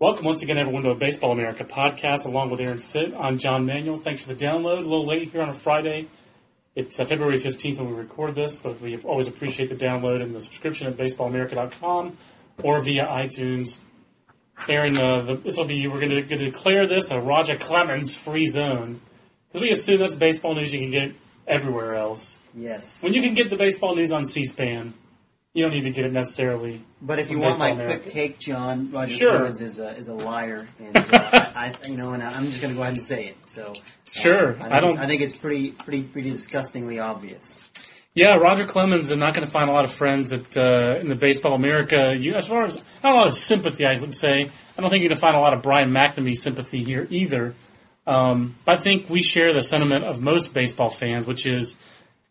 Welcome once again, everyone, to a Baseball America podcast along with Aaron Fitt. I'm John Manuel. Thanks for the download. A little late here on a Friday. It's uh, February 15th when we record this, but we always appreciate the download and the subscription at baseballamerica.com or via iTunes. Aaron, uh, this will be, we're going to declare this a Roger Clemens free zone. Because we assume that's baseball news you can get everywhere else. Yes. When you can get the baseball news on C-SPAN, you don't need to get it necessarily. But if you want my quick take, John, Roger Sure. Clemens is a is a liar, and uh, I, I, you know, and I'm just going to go ahead and say it. So, Sure. I, think I it's- don't- I think it's pretty, pretty, pretty disgustingly obvious. Yeah, Roger Clemens is not going to find a lot of friends at uh, in the Baseball America. You, as far as not a lot of sympathy, I would say. I don't think you're going to find a lot of Brian McNamee sympathy here either. Um, but I think we share the sentiment of most baseball fans, which is,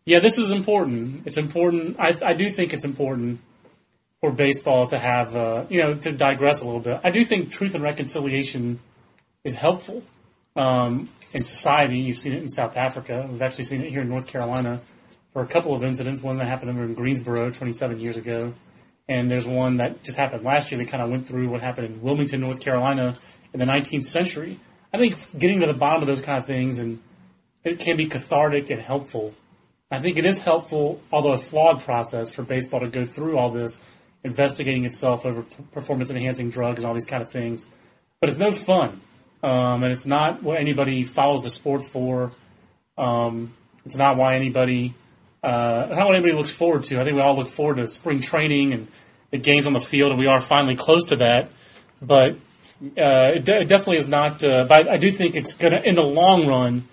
yeah, this is important. It's important. I, I do think it's important for baseball to have, uh, you know, to digress a little bit. I do think truth and reconciliation is helpful um, in society. You've seen it in South Africa. We've actually seen it here in North Carolina for a couple of incidents. One that happened over in Greensboro 27 years ago, and there's one that just happened last year that kind of went through what happened in Wilmington, North Carolina, in the 19th century. I think getting to the bottom of those kind of things and it can be cathartic and helpful. I think it is helpful, although a flawed process for baseball to go through all this, investigating itself over performance enhancing drugs and all these kind of things. But it's no fun. Um, and it's not what anybody follows the sport for. Um, it's not why anybody, uh, what anybody looks forward to. I think we all look forward to spring training and the games on the field, and we are finally close to that. But uh, it, de- it definitely is not. Uh, but I do think it's gonna, in the long run,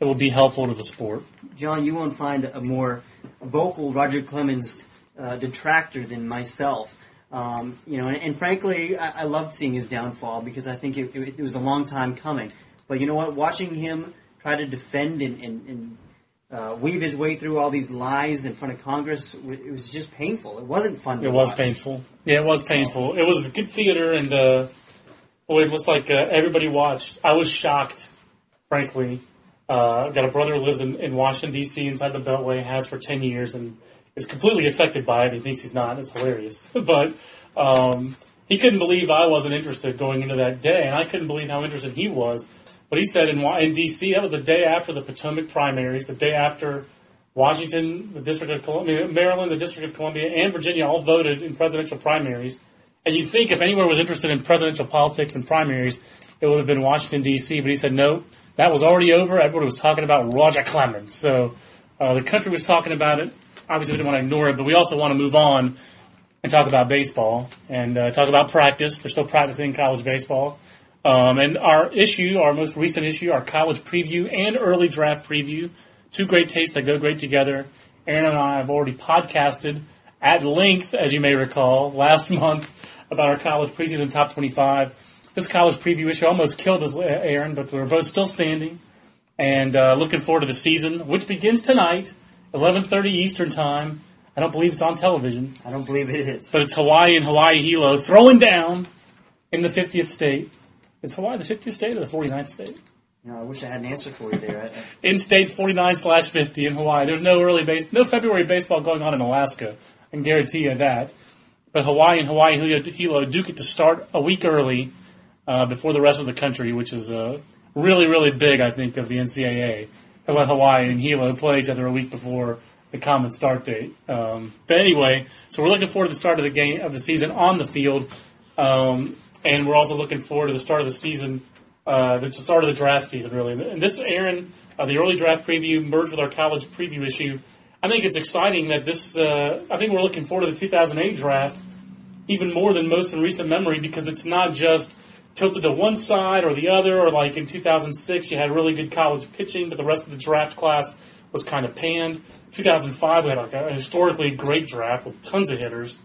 it will be helpful to the sport. John, you won't find a more vocal Roger Clemens uh, detractor than myself. Um, you know, and, and frankly, I, I loved seeing his downfall because I think it, it, it was a long time coming. But you know what? Watching him try to defend and, and, and uh, weave his way through all these lies in front of Congress, it was just painful. It wasn't fun. To It was watch. painful. Yeah, it was painful. It was good theater, and uh, boy, it looks like uh, everybody watched. I was shocked, frankly. Uh, got a brother who lives in, in Washington D.C. inside the Beltway, has for ten years, and is completely affected by it. He thinks he's not. It's hilarious, but um, he couldn't believe I wasn't interested going into that day, and I couldn't believe how interested he was. But he said in in D.C. that was the day after the Potomac primaries, the day after Washington, the District of Columbia, Maryland, the District of Columbia, and Virginia all voted in presidential primaries. And you'd think if anywhere was interested in presidential politics and primaries, it would have been Washington D.C. But he said no, that was already over. Everybody was talking about Roger Clemens. So uh, the country was talking about it. Obviously, we didn't want to ignore it, but we also want to move on and talk about baseball and uh, talk about practice. They're still practicing college baseball. Um, and our issue, our most recent issue, our college preview and early draft preview, two great tastes that go great together. Aaron and I have already podcasted at length, as you may recall, last month about our college preseason top 25. This college preview issue almost killed us, Aaron, but we're both still standing and uh, looking forward to the season, which begins tonight, 11:30 Eastern Time. I don't believe it's on television, I don't believe it is. but it's Hawaii and Hawaii Hilo throwing down in the 50th state. Is Hawaii the 50th state or the 49th state? you know, I wish I had an answer for you there. In state 49 slash 50 in Hawaii. There's no early base, no February baseball going on in Alaska. I can guarantee you that. But Hawaii and Hawaii Hilo, Hilo do get to start a week early uh, before the rest of the country, which is uh, really, really big, I think, of the NCAA. To let Hawaii and Hilo play each other a week before the common start date. Um, but anyway, so we're looking forward to the start of the game of the season on the field, um, and we're also looking forward to the start of the season, uh, the start of the draft season, really. And this, Aaron, uh, the early draft preview merged with our college preview issue. I think it's exciting that this. Uh, I think we're looking forward to the 2008 draft even more than most in recent memory because it's not just tilted to one side or the other, or like in 2006 you had really good college pitching, but the rest of the draft class was kind of panned. 2005 we had like a historically great draft with tons of hitters,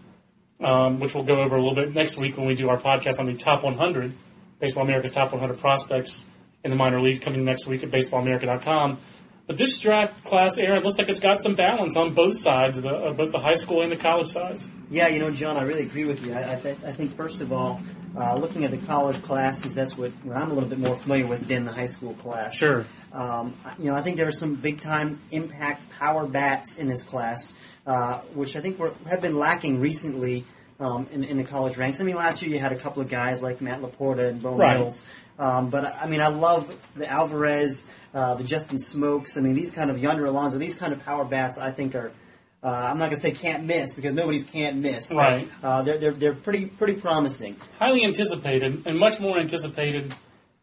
um, which we'll go over a little bit next week when we do our podcast on the top 100, Baseball America's top 100 prospects in the minor leagues coming next week at baseballamerica.com. But this draft class, Aaron, looks like it's got some balance on both sides, the, uh, both the high school and the college sides. Yeah, you know, John, I really agree with you. I, I, th- I think, first of all, uh, looking at the college classes, that's what, what I'm a little bit more familiar with than the high school class. Sure. Um, you know, I think there are some big time impact power bats in this class, uh, which I think were, have been lacking recently um, in, in the college ranks. I mean, last year you had a couple of guys like Matt LaPorta and Beau Right. Mills. Um, but I mean, I love the Alvarez, uh, the Justin Smoaks. I mean, these kind of Yonder Alonso, these kind of power bats, I think are. Uh, I'm not going to say can't miss because nobody's can't miss. but, Right. Uh, they're, they're they're pretty pretty promising. highly anticipated and much more anticipated,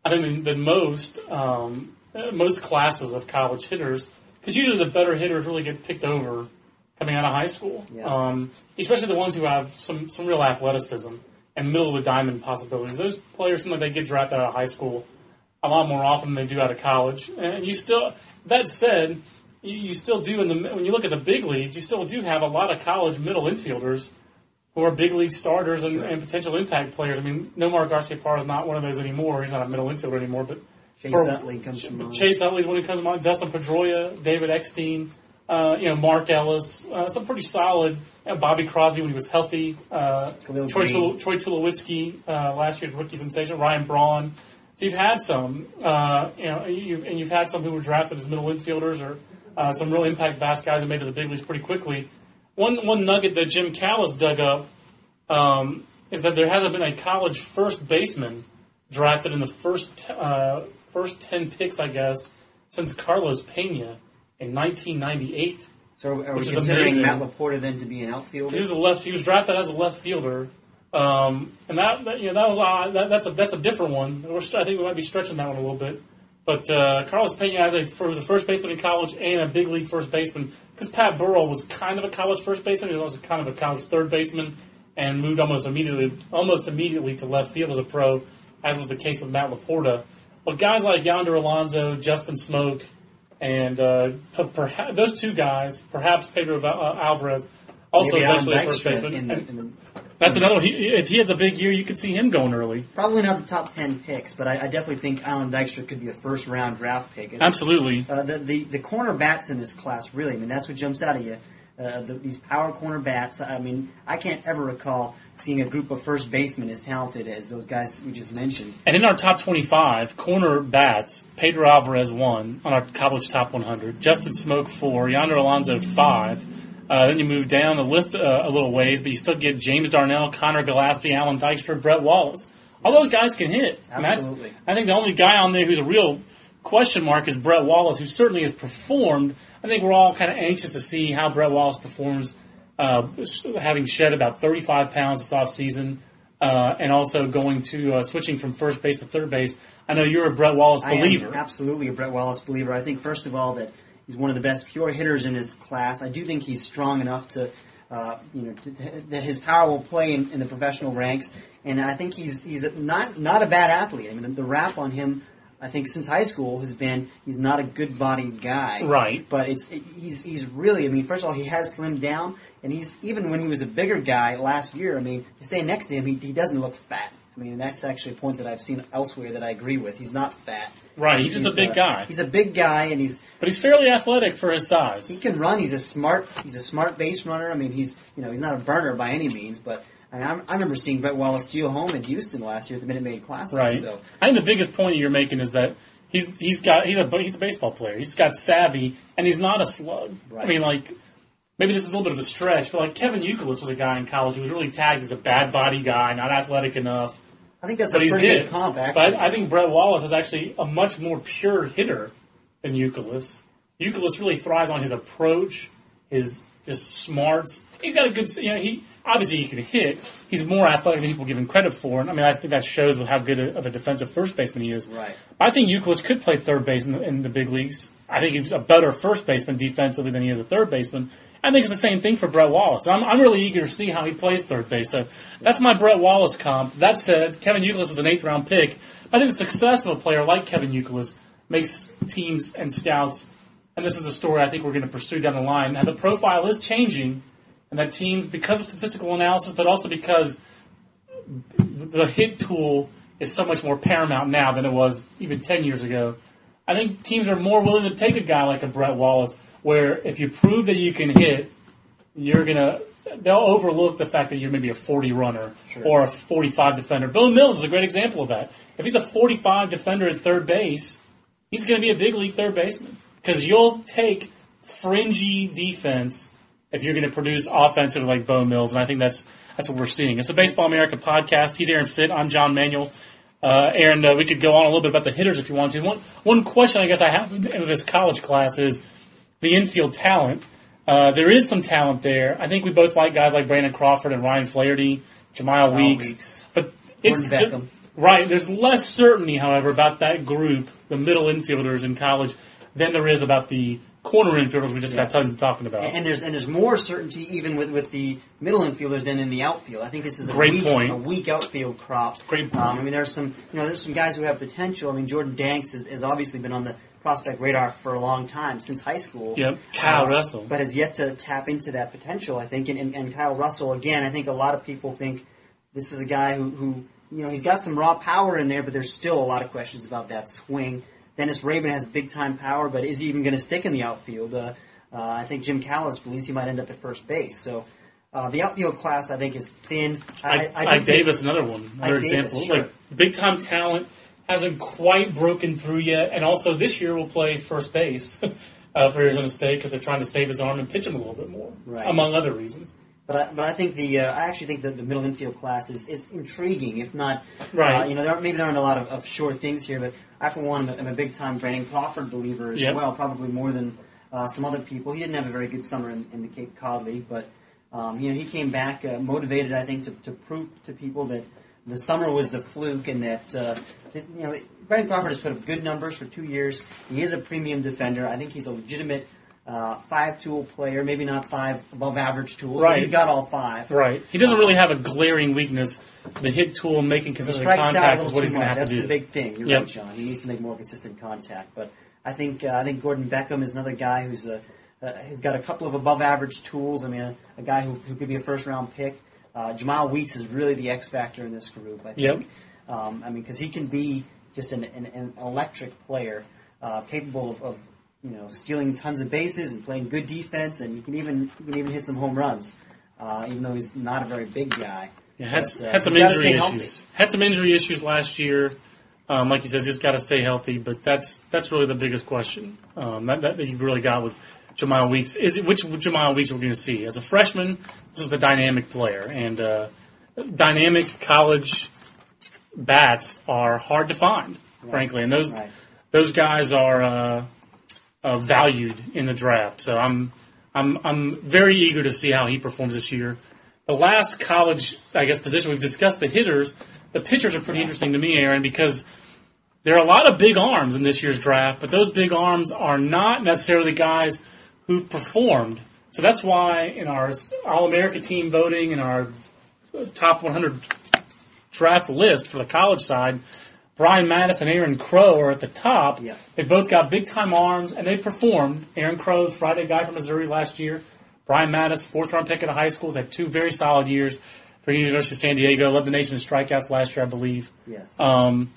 I think, than, most um, uh, most classes of college hitters. Because usually the better hitters really get picked over coming out of high school, Yeah. um, especially the ones who have some some real athleticism and middle of the diamond possibilities. Those players seem like they get drafted out of high school a lot more often than they do out of college. And you still, that said, you, you still do in the when you look at the big leagues, you still do have a lot of college middle infielders who are big league starters and, and potential impact players. I mean, Nomar Garciaparra is not one of those anymore. He's not a middle infielder anymore, but Chase for- Utley comes to mind. Chase Utley's when he comes to mind. Dustin Pedroia, David Eckstein, uh, you know, Mark Ellis, uh, some pretty solid. Uh, Bobby Crosby when he was healthy. Uh, Khalil Troy, Greene. Tul- Troy Tulowitzki, uh, last year's rookie sensation. Ryan Braun. So you've had some, uh, you know, you've, and you've had some who were drafted as middle infielders or uh, some real impact bass guys that made it to the big leagues pretty quickly. One one nugget that Jim Callis dug up um, is that there hasn't been a college first baseman drafted in the first uh, first ten picks, I guess, since Carlos Pena in 1998. So are we considering amazing. Matt LaPorta then to be an outfielder? He was a left. He was drafted as a left fielder, um, and that, that you know that was uh, that, that's a that's a different one. We're, I think we might be stretching that one a little bit. But uh, Carlos Pena as a was a first baseman in college and a big league first baseman because Pat Burrell was kind of a college first baseman. He was also kind of a college third baseman and moved almost immediately almost immediately to left field as a pro, as was the case with Matt LaPorta. But guys like Yonder Alonso, Justin Smoak, and uh, per- perha- those two guys, perhaps Pedro uh, Alvarez, also Maybe eventually a first baseman. in, And in that's another. He, if he has a big year, you could see him going early. probably not the top ten picks, but I, I definitely think Allan Dykstra could be a first round draft pick. It's- Absolutely. Uh, the, the the corner bats in this class really, I mean, that's what jumps out at you. Uh, the, these power corner bats. I mean, I can't ever recall seeing a group of first basemen as talented as those guys we just mentioned. And in our top 25, corner bats, Pedro Alvarez one on our college top 100, Justin Smoak four, Yonder Alonso five. Uh, then you move down the list uh, a little ways, but you still get James Darnell, Conor Gillaspie, Allan Dykstra, Brett Wallace. All those guys can hit. Absolutely. I think the only guy on there who's a real question mark is Brett Wallace, who certainly has performed. I think we're all kind of anxious to see how Brett Wallace performs, uh, having shed about 35 pounds this offseason, uh, and also going to uh, switching from first base to third base. I know you're a Brett Wallace I believer. am absolutely a Brett Wallace believer. I think first of all that he's one of the best pure hitters in his class. I do think he's strong enough to, uh, you know, to, to- that his power will play in, in the professional ranks. And I think he's he's not not a bad athlete. I mean, the, the rap on him. I think since high school has been he's not a good bodied guy, Right. But it's he's he's really. I mean, first of all, he has slimmed down, and he's even when he was a bigger guy last year. I mean, you stay next to him, he, he doesn't look fat. I mean, that's actually a point that I've seen elsewhere that I agree with. He's not fat. Right, he's just a big uh, guy. He's a big guy, and he's but he's fairly athletic for his size. he can run. He's a smart. He's a smart base runner. I mean, he's you know he's not a burner by any means, but I, mean, I'm, I remember seeing Brett Wallace steal home in Houston last year at the Minute Maid Classic. Right. So I think the biggest point you're making is that he's he's got he's a he's a baseball player. He's got savvy, and he's not a slug. Right. I mean, like maybe this is a little bit of a stretch, but like Kevin Youkilis was a guy in college who was really tagged as a bad body guy, not athletic enough. I think that's But a he's pretty good comp. Actually, But I think Brett Wallace is actually a much more pure hitter than Youkilis. Youkilis really thrives on his approach, his just smarts. He's got a good, you know, he obviously he can hit. He's more athletic than people give him credit for. And I mean, I think that shows with how good of a defensive first baseman he is. Right. I think Youkilis could play third base in the, in the big leagues. I think he's a better first baseman defensively than he is a third baseman. I think it's the same thing for Brett Wallace. I'm, I'm really eager to see how he plays third base. So that's my Brett Wallace comp. That said, Kevin Youkilis was an eighth round pick. I think the success of a player like Kevin Youkilis makes teams and scouts, and this is a story I think we're going to pursue down the line, and the profile is changing, and that teams, because of statistical analysis, but also because the hit tool is so much more paramount now than it was even 10 years ago. I think teams are more willing to take a guy like a Brett Wallace, where if you prove that you can hit, you're gonna they'll overlook the fact that you're maybe a 40 runner or a 45 defender. Beau Mills is a great example of that. If he's a 45 defender at third base, he's going to be a big league third baseman because you'll take fringy defense if you're going to produce offensive like Beau Mills, and I think that's that's what we're seeing. It's a Baseball America podcast. He's Aaron Fitt. I'm John Manuel. Uh, Aaron, uh, we could go on a little bit about the hitters if you want to. One one question I guess I have in this college class is the infield talent. Uh, there is some talent there. I think we both like guys like Brandon Crawford and Ryan Flaherty, Jemile Weeks, Weeks. but it's Beckham. right. There's less certainty, however, about that group, the middle infielders in college, than there is about the corner infielders we just Yes. got done talking about. And there's and there's more certainty even with, with the middle infielders than in the outfield. I think this is a Great weak, point. a weak outfield crop. Great point. Um, I mean, there's some you know there's some guys who have potential. I mean, Jordan Danks has, has obviously been on the prospect radar for a long time since high school. Yep. Kyle Uh, Russell. but has yet to tap into that potential. I think, and, and, and Kyle Russell again. I think a lot of people think this is a guy who, who you know he's got some raw power in there, but there's still a lot of questions about that swing. Dennis Raben has big time power, but is he even going to stick in the outfield? Uh, uh, I think Jim Callis believes he might end up at first base. So uh, the outfield class, I think, is thin. I, I think that- Davis, another one, another Davis, example. sure. Like big time talent hasn't quite broken through yet, and also this year will play first base uh, for Arizona State because they're trying to save his arm and pitch him a little bit more, Right. among other reasons. But I, but I think the uh, I actually think that the middle infield class is, is intriguing, if not Right. Uh, you know, there aren't, maybe there aren't a lot of, of sure things here, but I for one am a, big time Brandon Crawford believer as Yep. well, probably more than uh, some other people. He didn't have a very good summer in, in the Cape Cod League, but um, you know he came back uh, motivated, I think, to, to prove to people that the summer was the fluke and that uh, that, you know Brandon Crawford has put up good numbers for two years. He is a premium defender. I think he's a legitimate. Uh, five tool player, maybe not five above average tools, Right. but he's got all five. Right. He doesn't really have a glaring weakness. The hit tool and making consistent strikes out a contact is what he's going to have That's to do. That's the big thing. You're Yep. right, John. He needs to make more consistent contact. But I think uh, I think Gordon Beckham is another guy who's a uh, who's got a couple of above average tools. I mean, a, a guy who, who could be a first round pick. Uh, Jemile Weeks is really the X factor in this group. I think. Yep. Um, I mean, because he can be just an, an, an electric player, uh, capable of, of you know stealing tons of bases and playing good defense, and he can even he can even hit some home runs. Uh, even though he's not a very big guy. Yeah, had, But, uh, had some injury stay healthy. issues. Had some injury issues last year. Um, like he says, just got to stay healthy. But that's that's really the biggest question um, that, that you've really got with Jemile Weeks. Is it which Jemile Weeks we're going to see as a freshman? This is a dynamic player, and uh, dynamic college bats are hard to find, frankly. And those Right. those guys are uh, uh, valued in the draft. So I'm I'm I'm very eager to see how he performs this year. The last college, I guess, position we've discussed the hitters. The pitchers are pretty interesting to me, Aaron, because there are a lot of big arms in this year's draft, but those big arms are not necessarily guys who've performed. So that's why in our All America team voting and our top 100 draft list for the college side, Brian Matusz and Aaron Crow are at the top. Yeah. They both got big time arms and they performed. Aaron Crow, Friday guy from Missouri last year. Brian Matusz, fourth round pick out of high school, had two very solid years for University of San Diego. Led the nation in strikeouts last year, I believe. Yes. Um,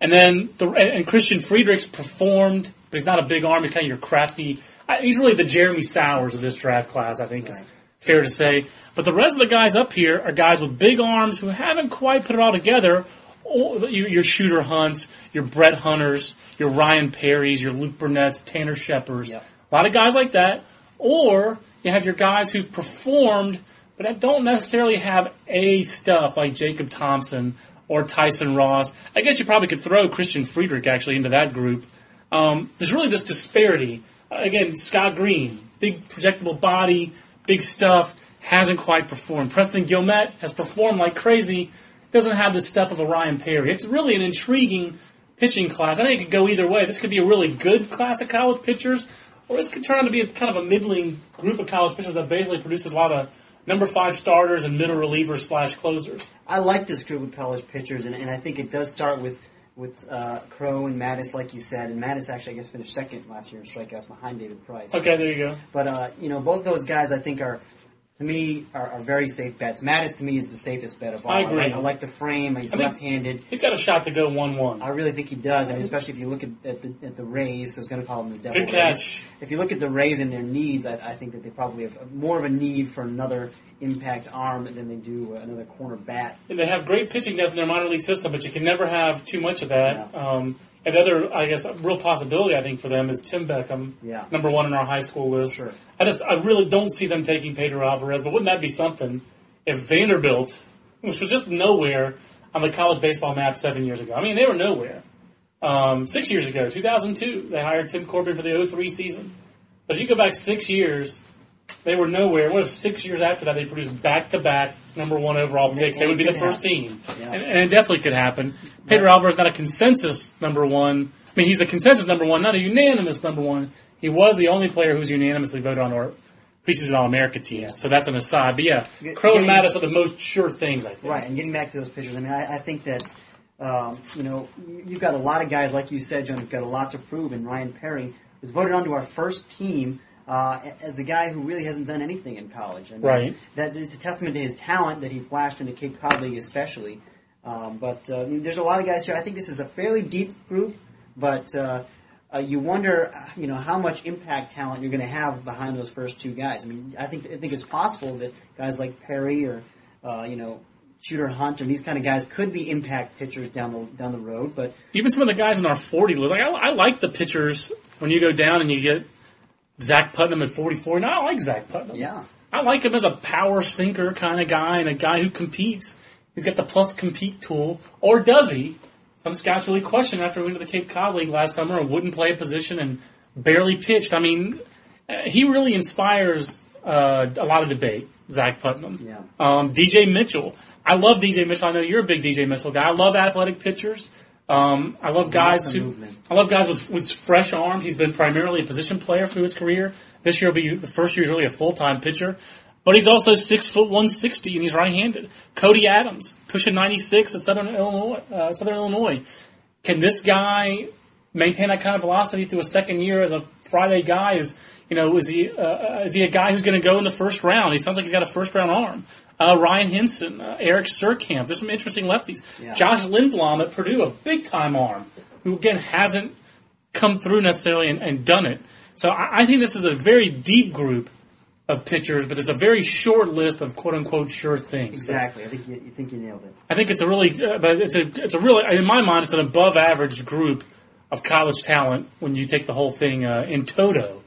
and then the and Christian Friedrichs performed, but he's not a big arm. He's kind of your crafty. I- He's really the Jeremy Sowers of this draft class. I think Right. Fair to say. But the rest of the guys up here are guys with big arms who haven't quite put it all together. Or your, your shooter hunts, your Brett Hunters, your Ryan Perrys, your Luke Burnett's, Tanner Scheppers. Yep. A lot of guys like that. Or you have your guys who've performed, but that don't necessarily have A stuff like Jacob Thompson or Tyson Ross. I guess you probably could throw Christian Friedrich actually into that group. Um, there's really this disparity. Again, Scott Green, big projectable body, big stuff, hasn't quite performed. Preston Guilmet has performed like crazy, doesn't have the stuff of a Ryan Perry. It's really an intriguing pitching class. I think it could go either way. This could be a really good class of college pitchers, or this could turn out to be a kind of a middling group of college pitchers that basically produces a lot of number five starters and middle relievers slash closers. I like this group of college pitchers, and, and I think it does start with with uh, Crow and Matusz, like you said. And Matusz actually, I guess, finished second last year in strikeouts behind David Price. Okay, there you go. But uh, you know, both those guys, I think, are to me are, are very safe bets. Matusz to me is the safest bet of all. I agree. like, I like the frame. He's I left-handed. He's got a shot to go one-one. I really think he does. I mean, especially if you look at, at the at the Rays. I was going to call them the Devil Good Rays. catch. If you look at the Rays and their needs, I, I think that they probably have more of a need for another impact arm than they do another corner bat. And they have great pitching depth in their minor league system, but you can never have too much of that. Yeah. Um, and the other, I guess, real possibility I think for them is Tim Beckham, Yeah. number one on our high school list. Sure. I just, I really don't see them taking Pedro Alvarez, but wouldn't that be something if Vanderbilt, which was just nowhere on the college baseball map seven years ago, I mean, they were nowhere. Um, six years ago, 2002, they hired Tim Corbin for the 03 season. But if you go back six years, they were nowhere. What if six years after that they produced back to back number one overall picks? They would be the first team. Yeah. And, and it definitely could happen. Pedro Alvarez not a consensus number one. I mean, he's the consensus number one, not a unanimous number one. He was the only player who was unanimously voted on our preseason All America team. So that's an aside. But yeah, Crow and Matusz are the most sure things, I think. Right, and getting back to those pitchers, I mean, I, I think that um, you know you- you've got a lot of guys, like you said, John. You've got a lot to prove. And Ryan Perry was voted onto our first team uh, as a guy who really hasn't done anything in college. I mean, Right. That is a testament to his talent that he flashed in the Cape Cod League, especially. Um, but uh, there's a lot of guys here. I think this is a fairly deep group, but. Uh, uh, you wonder, uh, you know, how much impact talent you're going to have behind those first two guys. I mean, I think I think it's possible that guys like Perry or, uh, you know, Shooter Hunt and these kind of guys could be impact pitchers down the down the road. But Even some of the guys in our 40 list, like I, I like the pitchers when you go down and you get Zach Putnam at 44. No, I like Zach Putnam. yeah, I like him as a power sinker kind of guy and a guy who competes. He's got the plus compete tool, or does he? Some scouts really questioned after we went to the Cape Cod League last summer and wouldn't play a position and barely pitched. I mean, uh, he really inspires uh, a lot of debate. Zach Putnam, Yeah. um, DJ Mitchell. I love DJ Mitchell. I know you're a big DJ Mitchell guy. I love athletic pitchers. Um, I love guys who movement. I love guys with, with fresh arms. He's been primarily a position player through his career. This year will be the first year he's really a full time pitcher. But he's also six foot one sixty and he's right handed. Cody Adams pushing ninety six at Southern Illinois. Uh, Southern Illinois. Can this guy maintain that kind of velocity through a second year as a Friday guy? Is you know is he uh, is he a guy who's going to go in the first round? He sounds like he's got a first round arm. Uh, Ryan Henson, uh, Eric Surkamp. There's some interesting lefties. Yeah. Josh Lindblom at Purdue, a big time arm, who again hasn't come through necessarily and, and done it. So I, I think this is a very deep group of pitchers, but there's a very short list of quote unquote sure things. So exactly. I think you, you think you nailed it. I think it's a really, uh, but it's a, it's a really, in my mind, it's an above average group of college talent when you take the whole thing uh, in toto.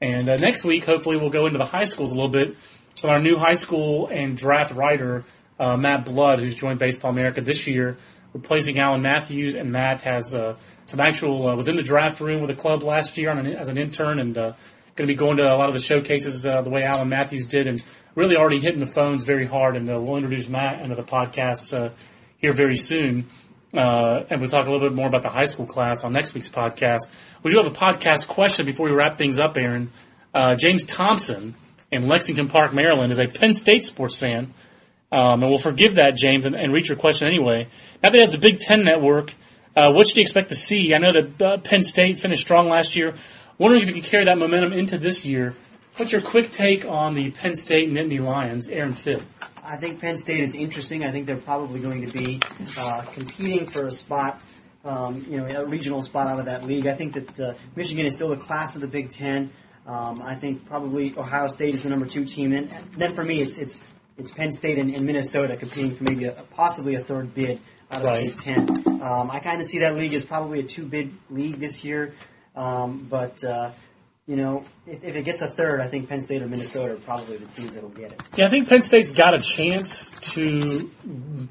And uh, next week, hopefully, we'll go into the high schools a little bit with our new high school and draft writer, uh, Matt Blood, who's joined Baseball America this year, replacing Alan Matthews. And Matt has uh, some actual, uh, was in the draft room with the club last year an, as an intern and uh, going to be going to a lot of the showcases uh, the way Alan Matthews did and really already hitting the phones very hard. And uh, we'll introduce Matt into the podcast uh, here very soon. Uh, and we'll talk a little bit more about the high school class on next week's podcast. We do have a podcast question before we wrap things up, Aaron. James Thompson in Lexington Park, Maryland, is a Penn State sports fan. Um, and we'll forgive that, James, and, and reach your question anyway. Now that it has the Big Ten network, uh, what should you expect to see? I know that uh, Penn State finished strong last year. Wondering if you can carry that momentum into this year. What's your quick take on the Penn State Nittany Lions, Aaron Fitt? I think Penn State is interesting. I think they're probably going to be uh, competing for a spot, um, you know, a regional spot out of that league. I think that uh, Michigan is still the class of the Big Ten. Um, I think probably Ohio State is the number two team, and then for me, it's it's it's Penn State and, and Minnesota competing for maybe a, possibly a third bid out of Right. the Ten. Um, I kind of see that league as probably a two bid league this year, um, but. Uh, you know, if, if it gets a third, I think Penn State or Minnesota are probably the teams that'll get it. Yeah, I think Penn State's got a chance to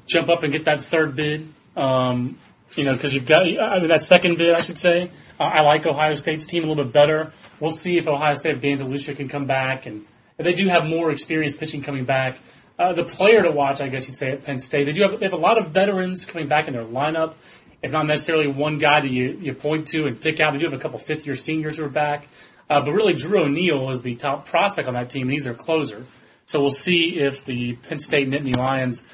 jump up and get that third bid. Um, you know, because you've got I mean that second bid, I should say. Uh, I like Ohio State's team a little bit better. We'll see if Ohio State, if Dan DeLucia can come back, and if they do have more experienced pitching coming back. Uh, the player to watch, I guess you'd say, at Penn State, they do have, they have a lot of veterans coming back in their lineup. It's not necessarily one guy that you, you point to and pick out. They do have a couple fifth year seniors who are back. Uh, but really, Drew O'Neal is the top prospect on that team, and he's their closer. So we'll see if the Penn State Nittany Lions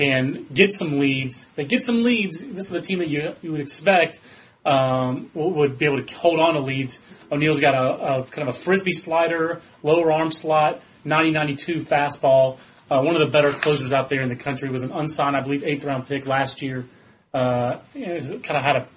can get some leads. They get some leads. This is a team that you you would expect um, would would be able to hold on to leads. O'Neill's got a, a kind of a frisbee slider, lower arm slot, 90-92 fastball. Uh, one of the better closers out there in the country was an unsigned, I believe, eighth round pick last year. Uh, kind of had a,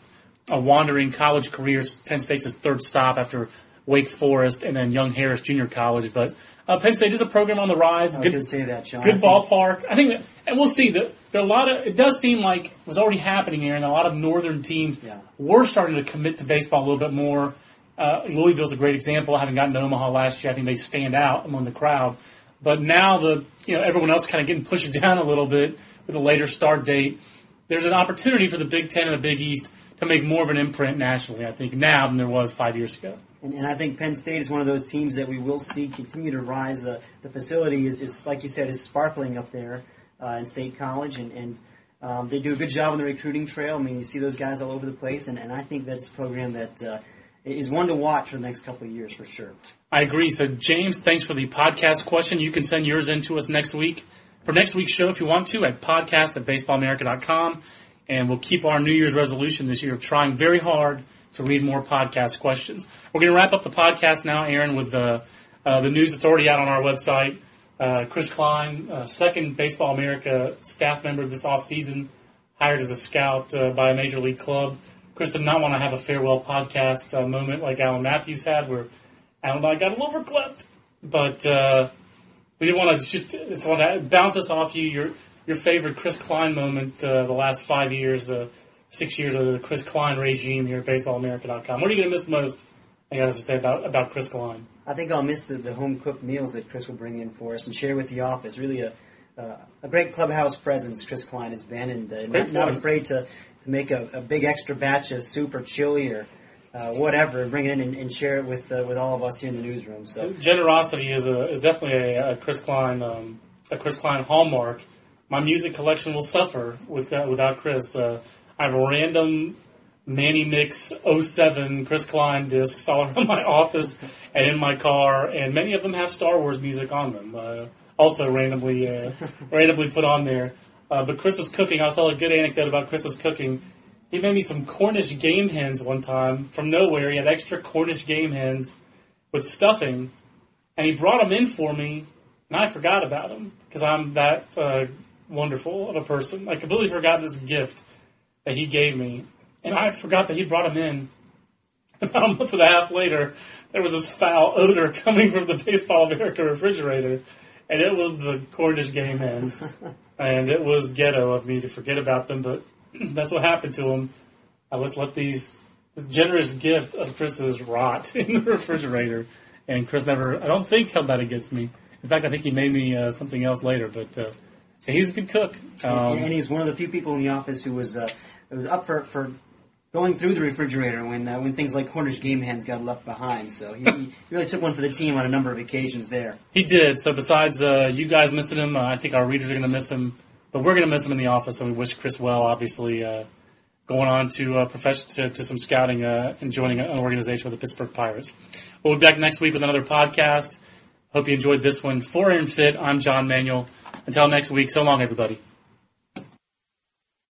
a wandering college career. Penn State's his third stop after Wake Forest and then Young Harris Junior College. But uh, Penn State is a program on the rise. I Good, say that. I good ballpark. I think, that, and we'll see that there are a lot of. It does seem like it was already happening here, and a lot of northern teams Yeah. were starting to commit to baseball a little bit more. Uh, Louisville's a great example. Having gotten to Omaha last year, I think they stand out among the crowd. But now the you know everyone else kind of getting pushed down a little bit with a later start date. There's an opportunity for the Big Ten and the Big East to make more of an imprint nationally. I think now than there was five years ago. And, and I think Penn State is one of those teams that we will see continue to rise. Uh, the facility is, is, like you said, is sparkling up there uh, in State College, and, and um, they do a good job on the recruiting trail. I mean, you see those guys all over the place, and, and I think that's a program that uh, is one to watch for the next couple of years for sure. I agree. So, James, thanks for the podcast question. You can send yours in to us next week for next week's show if you want to at podcast at baseballamerica.com. And we'll keep our New Year's resolution this year of trying very hard to read more podcast questions. We're going to wrap up the podcast now, Aaron, with the, uh, the news that's already out on our website. Uh, Chris Kline, uh, second Baseball America staff member this offseason, hired as a scout uh, by a major league club. Chris did not want to have a farewell podcast uh, moment like Alan Matthews had, where Alan and I got a little overclipped, but uh, we didn't want to just, just want to bounce this off you. Your your favorite Chris Kline moment the last five years, six years of the Chris Kline regime here at BaseballAmerica.com. What are you going to miss most? I got to say about about Chris Kline. I think I'll miss the, the home cooked meals that Chris will bring in for us and share with the office. Really a uh, a great clubhouse presence Chris Kline has been, and uh, not, not, afraid to, to make a, a, big extra batch of soup or chili or uh, whatever, and bring it in and, and share it with uh, with all of us here in the newsroom. So generosity is a is definitely a, a Chris Kline um, a Chris Kline hallmark. My music collection will suffer with without Chris. I have random Manny Mix 07 Chris Kline discs all around my office and in my car, and many of them have Star Wars music on them. Uh, also randomly uh, randomly put on there. Uh, but Chris's cooking, I'll tell a good anecdote about Chris's cooking. He made me some Cornish game hens one time from nowhere. He had extra Cornish game hens with stuffing, and he brought them in for me, and I forgot about them because I'm that uh, wonderful of a person. I completely forgot this gift that he gave me, and I forgot that he brought them in. About a month and a half later, there was this foul odor coming from the Baseball America refrigerator and it was the Cornish game hens, and it was ghetto of me to forget about them, but that's what happened to them. I let let these this generous gift of Chris's rot in the refrigerator, and Chris never. I don't think held that against me. In fact, I think he made me uh, something else later, but. Uh, he's a good cook, um, and, and, he's one of the few people in the office who was uh, was up for, for going through the refrigerator when uh, when things like Cornish game hens got left behind. So he, he, really took one for the team on a number of occasions there. He did. So besides uh, you guys missing him, uh, I think our readers are going to miss him, but we're going to miss him in the office. and we wish Chris well. Obviously, uh, going on to uh, profession to, to, some scouting uh, and joining an organization with the Pittsburgh Pirates. We'll be back next week with another podcast. Hope you enjoyed this one. For Fitt, I'm John Manuel. Until next week, so long, everybody.